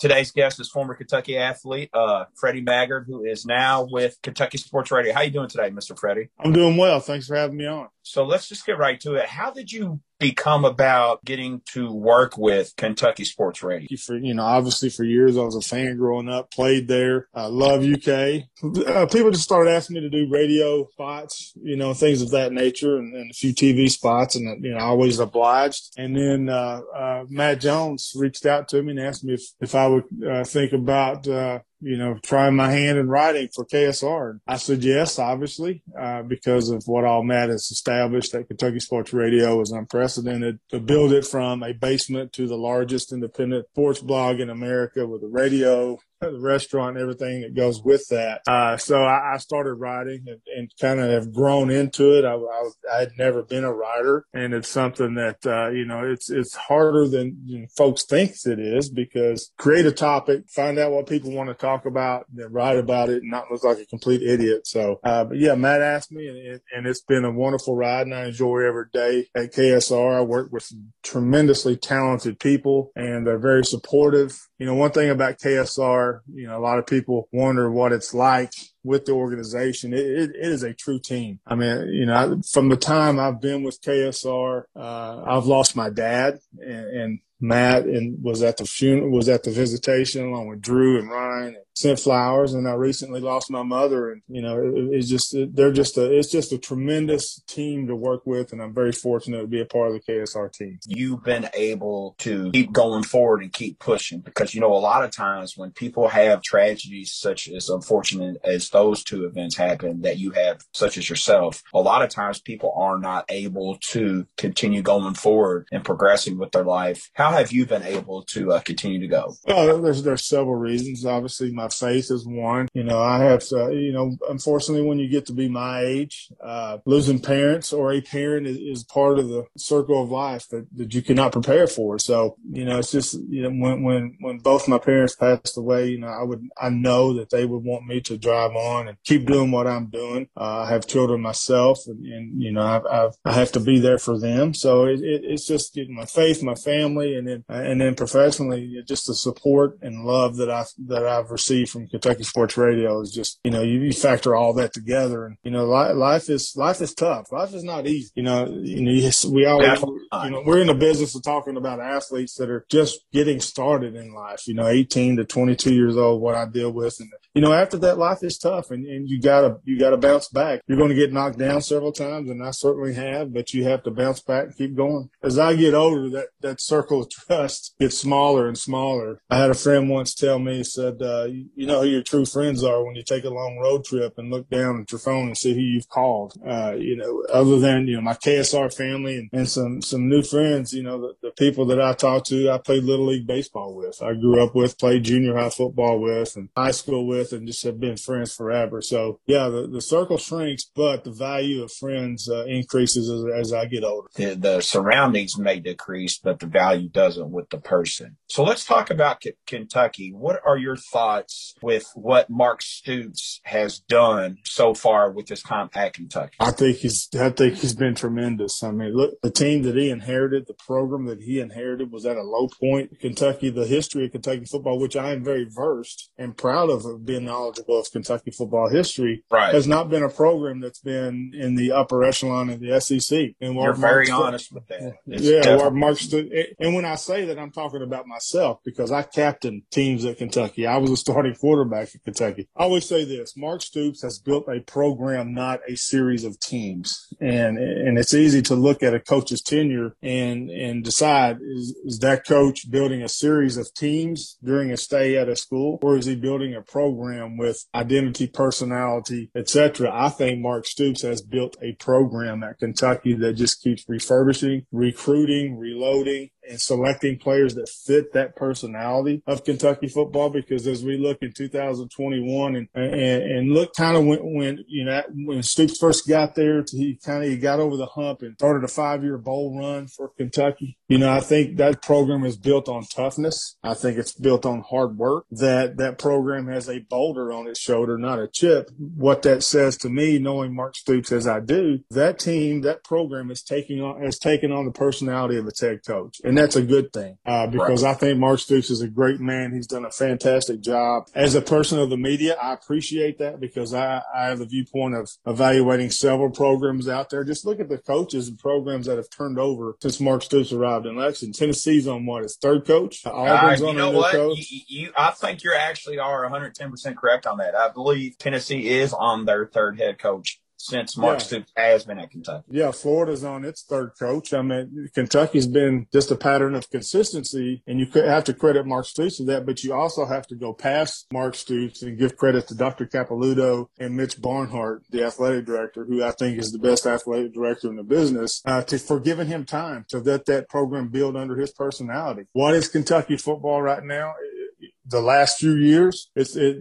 Today's guest is former Kentucky athlete uh, Freddie Maggard, who is now with Kentucky Sports Radio. How you doing today, Mr. Freddie? I'm doing well. Thanks for having me on. So let's just get right to it. How did you become about getting to work with Kentucky Sports Radio? For you know, obviously for years I was a fan growing up, played there. I love UK. Uh, people just started asking me to do radio spots, you know, things of that nature, and, and a few TV spots, and you know, I always obliged. And then uh, uh, Matt Jones reached out to me and asked me if if I would uh, think about uh, you know, trying my hand in writing for KSR. I said yes, obviously, uh, because of what all Matt has established that Kentucky Sports Radio is unprecedented to build it from a basement to the largest independent sports blog in America with a radio, the restaurant, and everything that goes with that. Uh, so I, I, started writing and, and, kind of have grown into it. I, I, I, had never been a writer, and it's something that uh, you know it's it's harder than you know, folks think it is because create a topic, find out what people want to talk about, then write about it, and not look like a complete idiot. So, uh, but yeah, Matt asked me, and, and it's been a wonderful ride, and I enjoy every day at KSR. I work with tremendously talented people, and they're very supportive. You know, one thing about KSR you know, a lot of people wonder what it's like with the organization. It, it, it is a true team. I mean, you know, from the time I've been with KSR, uh, I've lost my dad and, and Matt and was at the funeral, was at the visitation along with Drew and Ryan and sent flowers. And I recently lost my mother and, you know, it, it's just, they're just a, it's just a tremendous team to work with. And I'm very fortunate to be a part of the KSR team. You've been able to keep going forward and keep pushing because, you know, a lot of times when people have tragedies such as unfortunate as those two events happen that you have, such as yourself, a lot of times people are not able to continue going forward and progressing with their life. How have you been able to uh, continue to go? Well, there's there's several reasons. Obviously, my faith is one. You know, I have to, you know, unfortunately, when you get to be my age, uh, losing parents or a parent is, is, part of the circle of life that, that you cannot prepare for. So, you know, it's just, you know, when, when, when both my parents passed away, you know, I would, I know that they would want me to drive on and keep doing what I'm doing. Uh, I have children myself and, and you know, I've, I've, I have to be there for them. So it, it, it's just you know, my faith, my family, and then, and then professionally, just the support and love that I, that I've received from Kentucky Sports Radio is just, you know, you, you factor all that together and, you know, li- life is, life is tough. Life is not easy. You know, you know, we always, you know, we're in the business of talking about athletes that are just getting started in life, you know, 18 to 22 years old, what I deal with. And, you know, after that, life is tough and, and you gotta, you gotta bounce back. You're going to get knocked down several times and I certainly have, but you have to bounce back and keep going. As I get older, that, that circle of trust gets smaller and smaller. I had a friend once tell me, he said, uh, you know who your true friends are when you take a long road trip and look down at your phone and see who you've called. Uh, you know, other than, you know, my KSR family and, and some, some new friends, you know, the, the people that I talk to, I played little league baseball with, I grew up with, played junior high football with and high school with and just have been friends forever. So yeah, the, the circle shrinks, but the value of friends uh, increases as, as I get older. The, the surroundings may decrease, but the value doesn't with the person. So let's talk about K- Kentucky. What are your thoughts with what Mark Stoops has done so far with his time at Kentucky? I think he's I think he's been tremendous. I mean, look, the team that he inherited, the program that he inherited was at a low point. Kentucky, the history of Kentucky football, which I am very versed and proud of being knowledgeable of Kentucky football history, right. has not been a program that's been in the upper echelon of the SEC. And You're very Mark, honest with that. It's yeah, Mark and when I say that, I'm talking about myself because I captained teams at Kentucky. I was a starting starting quarterback at Kentucky. I always say this, Mark Stoops has built a program, not a series of teams. And, and it's easy to look at a coach's tenure and, and decide is, is that coach building a series of teams during a stay at a school or is he building a program with identity, personality, etc.? I think Mark Stoops has built a program at Kentucky that just keeps refurbishing, recruiting, reloading, and selecting players that fit that personality of Kentucky football. Because as we look in 2021 and and, and look kind of when, when you know when Stoops first got there, he kind of he got over the hump and started a five year bowl run for Kentucky. You know, I think that program is built on toughness. I think it's built on hard work. That that program has a boulder on its shoulder, not a chip. What that says to me, knowing Mark Stoops as I do, that team, that program is taking on has taken on the personality of its head coach, and that's a good thing uh, because right. I think Mark Stoops is a great man. He's done a fantastic job. As a person of the media, I appreciate that because I, I have the viewpoint of evaluating several programs out there. Just look at the coaches and programs that have turned over since Mark Stoops arrived in Lexington. Tennessee's on what his third coach. Auburn's uh, you know what? Coach. You, you, I think you're actually are 110 percent correct on that. I believe Tennessee is on their third head coach since Mark yeah. Stoops has been at Kentucky. Yeah, Florida's on its third coach. I mean, Kentucky's been just a pattern of consistency, and you have to credit Mark Stoops for that, but you also have to go past Mark Stoops and give credit to Dr. Capilouto and Mitch Barnhart, the athletic director, who I think is the best athletic director in the business, uh, to, for giving him time to let that program build under his personality. What is Kentucky football right now? the last few years, it's it,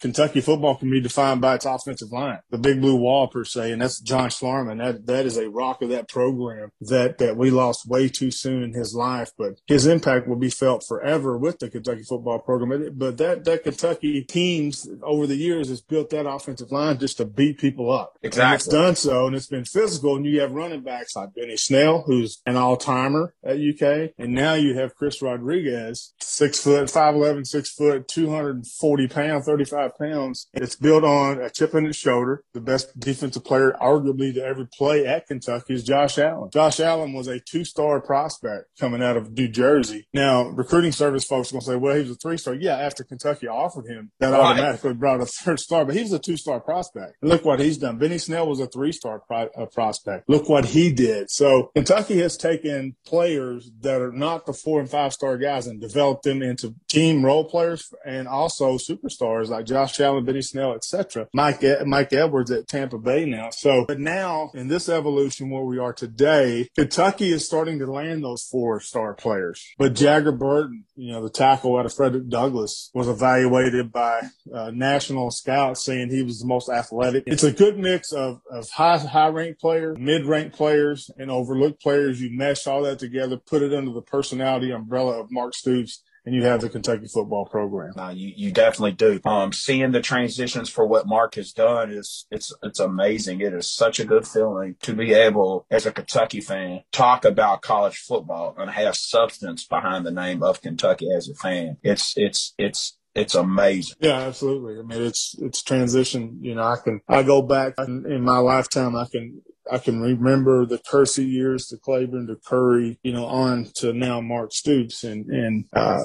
Kentucky football can be defined by its offensive line, the big blue wall per se, and that's John Schlarman. That that is a rock of that program that that we lost way too soon in his life, but his impact will be felt forever with the Kentucky football program. But that that Kentucky teams over the years has built that offensive line just to beat people up. Exactly, and it's done so, and it's been physical. And you have running backs like Benny Snell, who's an all timer at UK, and now you have Chris Rodriguez, six foot, five eleven, six foot, two hundred and forty pound, thirty five pounds. It's built on a chip in his shoulder. The best defensive player, arguably, to ever play at Kentucky is Josh Allen. Josh Allen was a two star prospect coming out of New Jersey. Now, recruiting service folks are going to say, well, he was a three star. Yeah, after Kentucky offered him, that right. automatically brought a third star, but he was a two star prospect. And look what he's done. Benny Snell was a three star pro- uh, prospect. Look what he did. So Kentucky has taken players that are not the four and five star guys and developed them into team role players and also superstars like Josh Allen, Benny Snell, etc. Mike Mike Edwards at Tampa Bay now. So, but now in this evolution where we are today, Kentucky is starting to land those four star players. But Jagger Burton, you know, the tackle out of Frederick Douglass, was evaluated by uh, national scouts saying he was the most athletic. It's a good mix of, of high high ranked players, mid ranked players, and overlooked players. You mesh all that together, put it under the personality umbrella of Mark Stoops and you have the Kentucky football program. No, you, you definitely do. Um, seeing the transitions for what Mark has done is it's it's amazing. It is such a good feeling to be able, as a Kentucky fan, talk about college football and have substance behind the name of Kentucky as a fan. It's it's it's it's amazing. Yeah, absolutely. I mean, it's it's transition. You know, I can I go back in my lifetime. I can I can remember the Curci years to Claiborne to Curry, you know, on to now Mark Stoops. And, and, uh,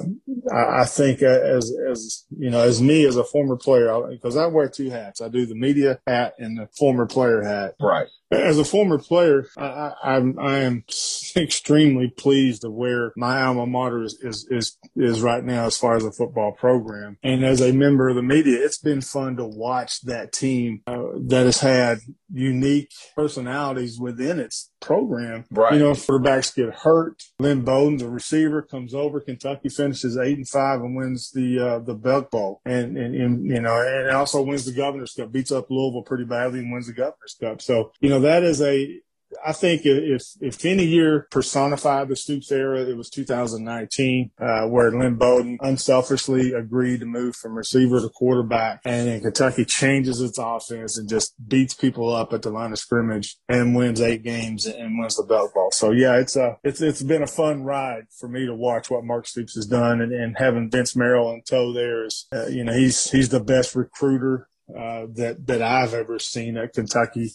I, think as, as, you know, as me as a former player, because I wear two hats. I do the media hat and the former player hat. Right as a former player, I, I, I, am extremely pleased of where my alma mater is, is, is, is right now as far as a football program. And as a member of the media, it's been fun to watch that team uh, that has had unique personalities within its program. Right. You know, quarterbacks get hurt. Lynn Bowden, the receiver, comes over. Kentucky finishes eight and five and wins the uh, the Belk Bowl, and, and, and you know, and also wins the Governor's Cup. Beats up Louisville pretty badly and wins the Governor's Cup. So you know that is a I think if if any year personified the Stoops era, it was 2019, uh, where Lynn Bowden unselfishly agreed to move from receiver to quarterback, and then Kentucky changes its offense and just beats people up at the line of scrimmage and wins eight games and wins the Belk Bowl. So yeah, it's a it's it's been a fun ride for me to watch what Mark Stoops has done, and, and having Vince Marrow in tow there is, uh, you know, he's he's the best recruiter uh, that that I've ever seen at Kentucky.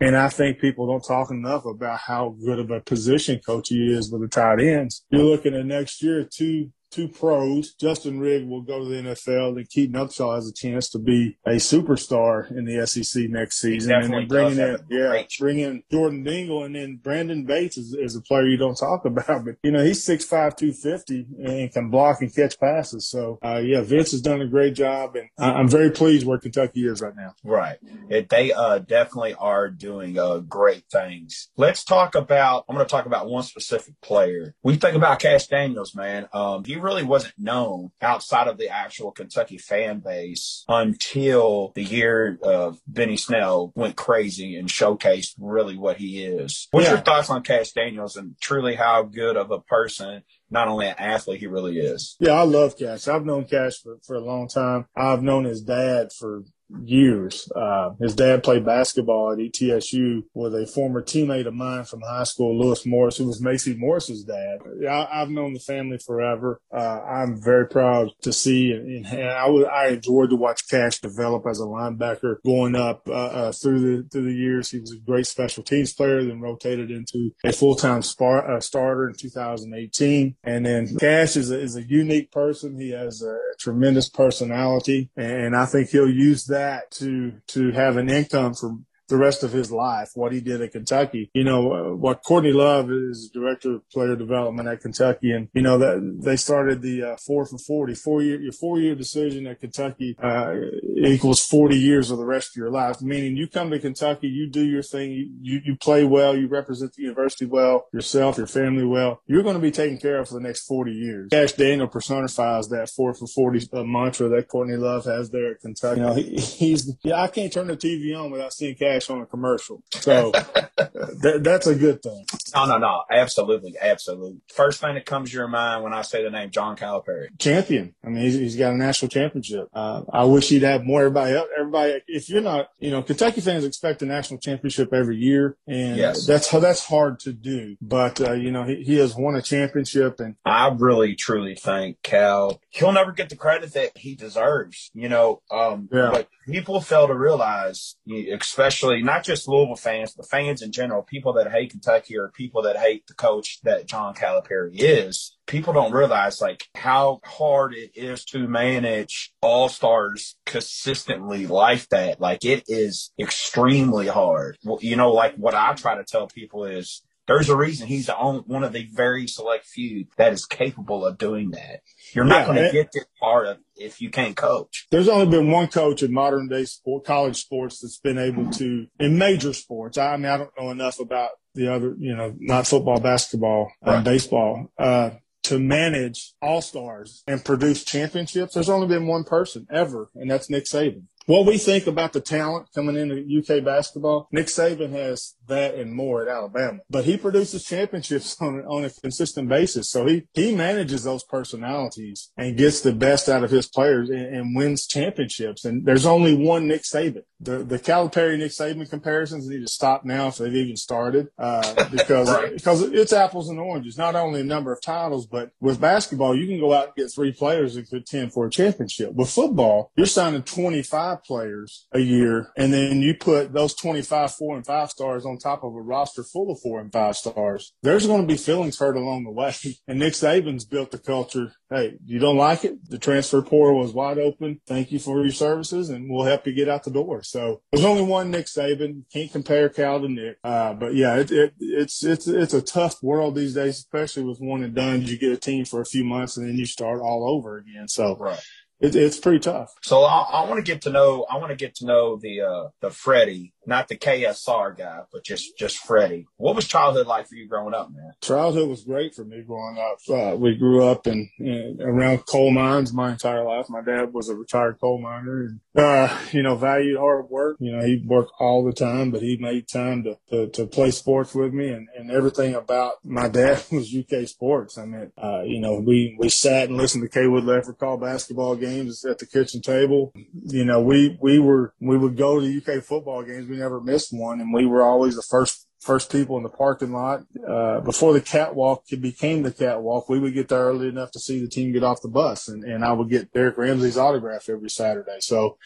And I think people don't talk enough about how good of a position coach he is with the tight ends. You're looking at next year, two two pros. Justin Rigg will go to the NFL, and Keaton Upshaw has a chance to be a superstar in the SEC next season. And then bringing in, yeah, bringing in Jordan Dingle, and then Brenden Bates is, is, a player you don't talk about, but you know he's 6'5", 250 and can block and catch passes. So uh, yeah, Vince has done a great job, and I, am very pleased where Kentucky is right now. Right, it, they uh, definitely are doing uh, great things. Let's talk about. I'm going to talk about one specific player. We think about Kash Daniels, man. Um, he really wasn't known outside of the actual Kentucky fan base until the year of Benny Snell went crazy and showcased really what he is. What's yeah. your thoughts on Kash Daniels and truly how good of a person not only an athlete he really is. Yeah, I love Kash. I've known Kash for, for a long time. I've known his dad for years. Uh, his dad played basketball at ETSU with a former teammate of mine from high school, Lewis Morris, who was Macy Morris's dad. I, have known the family forever. Uh, I'm very proud to see, and, and I, w- I enjoyed to watch Kash develop as a linebacker going up uh, uh, through the through the years. He was a great special teams player, then rotated into a full time uh, starter in 2018. And then Kash is a, is a unique person. He has a tremendous personality, and I think he'll use that to to have an income from the rest of his life, what he did at Kentucky. You know, uh, what Courtney Love is director of player development at Kentucky. And, you know, that they started the uh, four for 40, four year, your four year decision at Kentucky uh, equals 40 years of the rest of your life. Meaning you come to Kentucky, you do your thing, you, you, you play well, you represent the university well, yourself, your family well. You're going to be taken care of for the next 40 years. Kash Daniel personifies that four for 40 uh, mantra that Courtney Love has there at Kentucky. You know, he, he's, yeah, I can't turn the TV on without seeing Kash on a commercial. So that, that's a good thing. No, no, no. Absolutely. Absolutely. First thing that comes to your mind when I say the name John Calipari. Champion. I mean, he's, he's got a national championship. Uh, I wish he'd have more. Everybody, everybody, if you're not, you know, Kentucky fans expect a national championship every year. And yes. that's how that's hard to do. But, uh, you know, he, he has won a championship and I really truly think Cal, he'll never get the credit that he deserves, you know, um, yeah. but people fail to realize, especially not just Louisville fans, but fans in general, people that hate Kentucky or people that hate the coach that John Calipari is, people don't realize like how hard it is to manage all stars consistently like that. Like it is extremely hard. You know, like what I try to tell people is there's a reason he's the only, one of the very select few that is capable of doing that. You're not yeah, going to get this far if you can't coach. There's only been one coach in modern day sport, college sports that's been able to, in major sports. I mean, I don't know enough about the other, you know, not football, basketball, right. and baseball. Uh, to manage all stars and produce championships, there's only been one person ever, and that's Nick Saban what we think about the talent coming into UK basketball, Nick Saban has that and more at Alabama, but he produces championships on, on a consistent basis. So he, he manages those personalities and gets the best out of his players and, and wins championships. And there's only one Nick Saban. The, the Calipari Nick Saban comparisons need to stop now if they've even started, uh, because, right. because it's apples and oranges, not only a number of titles, but with basketball, you can go out and get three players and contend for a championship. With football, you're signing 25 25 players a year, and then you put those 25 four and five stars on top of a roster full of four and five stars, there's going to be feelings hurt along the way. And Nick Saban's built the culture. Hey, you don't like it? The transfer portal was wide open. Thank you for your services, and we'll help you get out the door. So there's only one Nick Saban. Can't compare Cal to Nick. Uh, but yeah, it, it, it's it's it's a tough world these days, especially with one and done. You get a team for a few months, and then you start all over again. So right it, it's pretty tough. So I, I want to get to know I want to get to know the uh, the Freddie not the KSR guy, but just just Freddie. What was childhood like for you growing up, man? Childhood was great for me growing up. Uh, we grew up in, in, around coal mines my entire life. My dad was a retired coal miner, and uh, you know valued hard work. You know he worked all the time, but he made time to to, to play sports with me, and, and everything about my dad was UK sports. I mean, uh, you know we we sat and listened to Cawood Ledford call basketball games at the kitchen table. You know we we were we would go to UK football games we never missed one, and we were always the first first people in the parking lot. Uh, before the catwalk became the catwalk, we would get there early enough to see the team get off the bus, and, and I would get Derrick Ramsey's autograph every Saturday. So,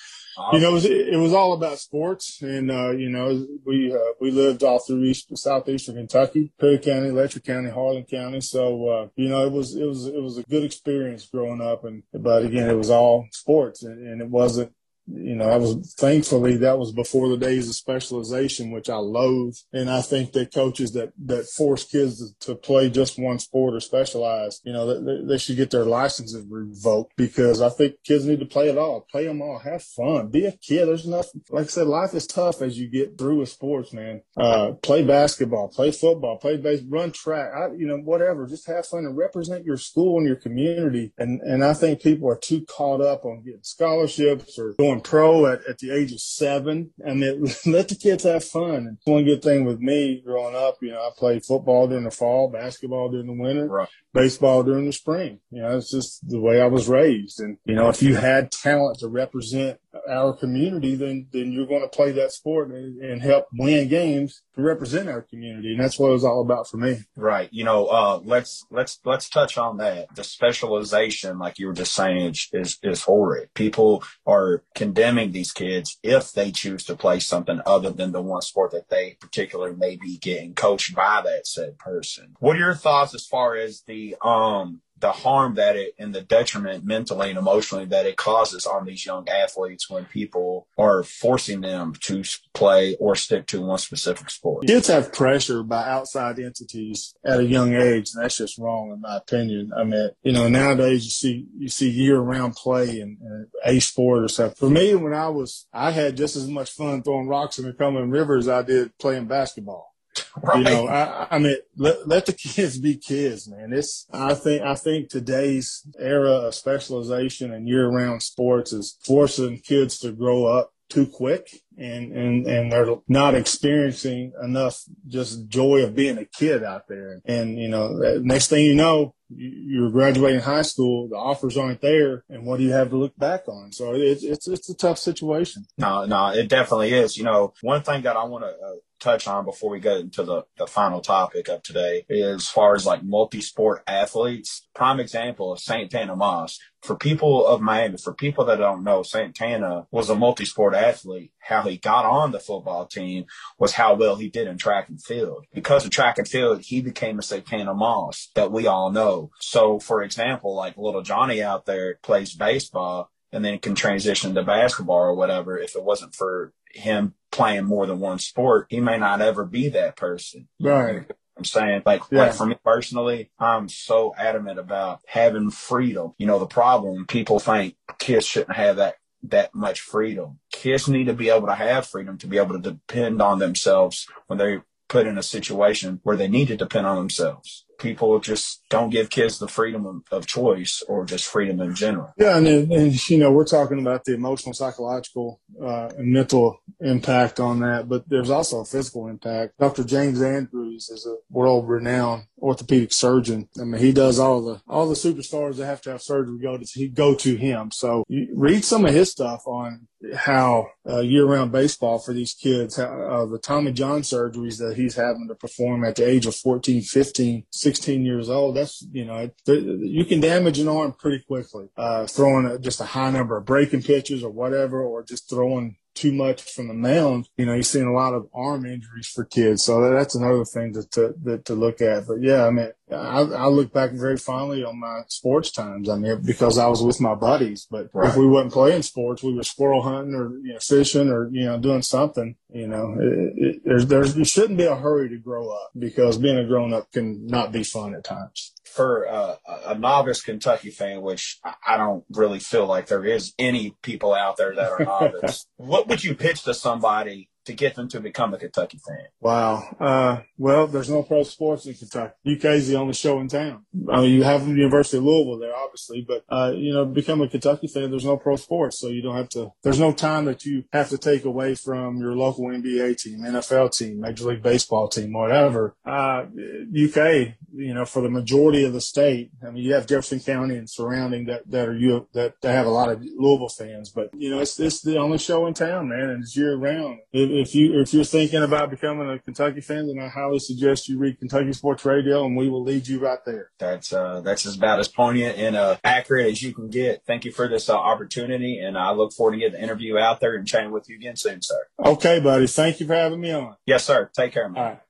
you know, it was, it was all about sports, and uh, you know, we uh, we lived all through east southeastern Kentucky, Perry County, Letcher County, Harlan County. So, uh, you know, it was it was it was a good experience growing up, and but again, it was all sports, and, and it wasn't you know, I was thankfully that was before the days of specialization, which I loathe. And I think that coaches that, that force kids to, play just one sport or specialize, you know, they, they should get their licenses revoked because I think kids need to play it all, play them all, have fun, be a kid. There's enough, like I said, life is tough as you get through with sports, man. Uh, play basketball, play football, play base, run track, I, you know, whatever, just have fun and represent your school and your community. And, and I think people are too caught up on getting scholarships or pro at, at the age of seven. I mean, let the kids have fun. And one good thing with me growing up, you know, I played football during the fall, basketball during the winter, right. baseball during the spring. You know, it's just the way I was raised. And, you know, if you had talent to represent our community, then then you're going to play that sport and, and help win games to represent our community, and that's what it was all about for me. Right. You know, uh, let's let's let's touch on that. The specialization, like you were just saying, is is horrid. People are condemning these kids if they choose to play something other than the one sport that they particularly may be getting coached by that said person. What are your thoughts as far as the um the harm that it and the detriment mentally and emotionally that it causes on these young athletes when people are forcing them to play or stick to one specific sport. Kids have pressure by outside entities at a young age, and that's just wrong in my opinion. I mean, you know, nowadays you see you see year round play and, a sport or stuff. For me, when I was, I had just as much fun throwing rocks in the Cumberland River as I did playing basketball. Right. You know, I, I mean, let, let the kids be kids, man. It's, I think, I think today's era of specialization and year round sports is forcing kids to grow up too quick and, and, and they're not experiencing enough just joy of being a kid out there. And, you know, next thing you know, you're graduating high school, the offers aren't there, and what do you have to look back on? So it's it's it's a tough situation. No, no, it definitely is. You know, one thing that I want to uh, touch on before we get into the, the final topic of today is as far as like multi-sport athletes. Prime example of Santana Moss. For people of Miami, for people that don't know, Santana was a multi-sport athlete. How he got on the football team was how well he did in track and field. Because of track and field, he became a Santana Moss that we all know. So for example, like little Johnny out there plays baseball and then can transition to basketball or whatever. If it wasn't for him playing more than one sport, he may not ever be that person. Right. I'm saying like, yeah. like for me personally, I'm so adamant about having freedom. You know, the problem people think kids shouldn't have that that much freedom. Kids need to be able to have freedom to be able to depend on themselves when they're put in a situation where they need to depend on themselves people just don't give kids the freedom of, choice or just freedom in general. Yeah, and, and you know we're talking about the emotional, psychological, uh, and mental impact on that, but there's also a physical impact. Dr. James Andrews is a world-renowned orthopedic surgeon. I mean, he does all the all the superstars that have to have surgery go to he go to him. So read some of his stuff on how uh, year-round baseball for these kids, how, uh, the Tommy John surgeries that he's having to perform at the age of 14, 15, 16 years old. That's you know you can damage an arm pretty quickly. Uh, throwing a, just a high number of breaking pitches or whatever, or just throwing too much from the mound, you know, you're seeing a lot of arm injuries for kids. So that's another thing to, to, to look at. But yeah, I mean, I, I look back very fondly on my sports times. I mean, because I was with my buddies, but right. if we wasn't playing sports, we were squirrel hunting or, you know, fishing or, you know, doing something, you know, it, it, there's, there's, there shouldn't be a hurry to grow up because being a grown up can not be fun at times for uh, a novice Kentucky fan, which I don't really feel like there is any people out there that are novice, what would you pitch to somebody to get them to become a Kentucky fan? Wow. Uh, well, there's no pro sports in Kentucky. UK is the only show in town. I mean, you have the University of Louisville there, obviously, but, uh, you know, become a Kentucky fan, there's no pro sports. So you don't have to, there's no time that you have to take away from your local NBA team, NFL team, Major League Baseball team, whatever. Uh, UK, you know, for the majority of the state, I mean, you have Jefferson County and surrounding that, that are you, that, have a lot of Louisville fans, but, you know, it's, it's the only show in town, man, and it's year round. It, if you if you're thinking about becoming a Kentucky fan, then I highly suggest you read Kentucky Sports Radio, and we will lead you right there. That's uh, that's about as poignant and uh, accurate as you can get. Thank you for this uh, opportunity, and I look forward to getting the interview out there and chatting with you again soon, sir. Okay, buddy. Thank you for having me on. Yes, sir. Take care, man. All right.